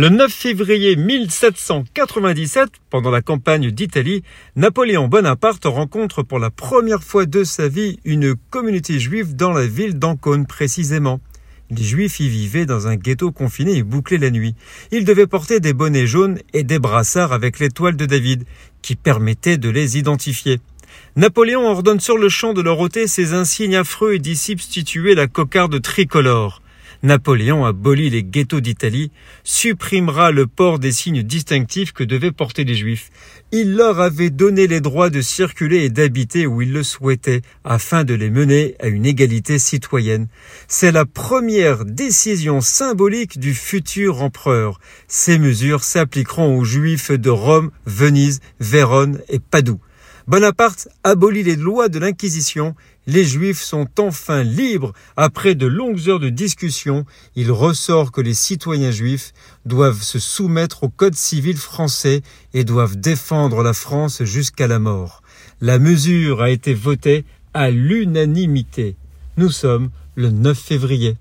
Le 9 février 1797, pendant la campagne d'Italie, Napoléon Bonaparte rencontre pour la première fois de sa vie une communauté juive dans la ville d'Ancône précisément. Les juifs y vivaient dans un ghetto confiné et bouclé la nuit. Ils devaient porter des bonnets jaunes et des brassards avec l'étoile de David, qui permettait de les identifier. Napoléon ordonne sur le champ de leur ôter ces insignes affreux et d'y substituer la cocarde tricolore. Napoléon abolit les ghettos d'Italie, supprimera le port des signes distinctifs que devaient porter les Juifs. Il leur avait donné les droits de circuler et d'habiter où ils le souhaitaient, afin de les mener à une égalité citoyenne. C'est la première décision symbolique du futur empereur. Ces mesures s'appliqueront aux Juifs de Rome, Venise, Vérone et Padoue. Bonaparte abolit les lois de l'Inquisition, les Juifs sont enfin libres. Après de longues heures de discussion, il ressort que les citoyens juifs doivent se soumettre au Code civil français et doivent défendre la France jusqu'à la mort. La mesure a été votée à l'unanimité. Nous sommes le 9 février.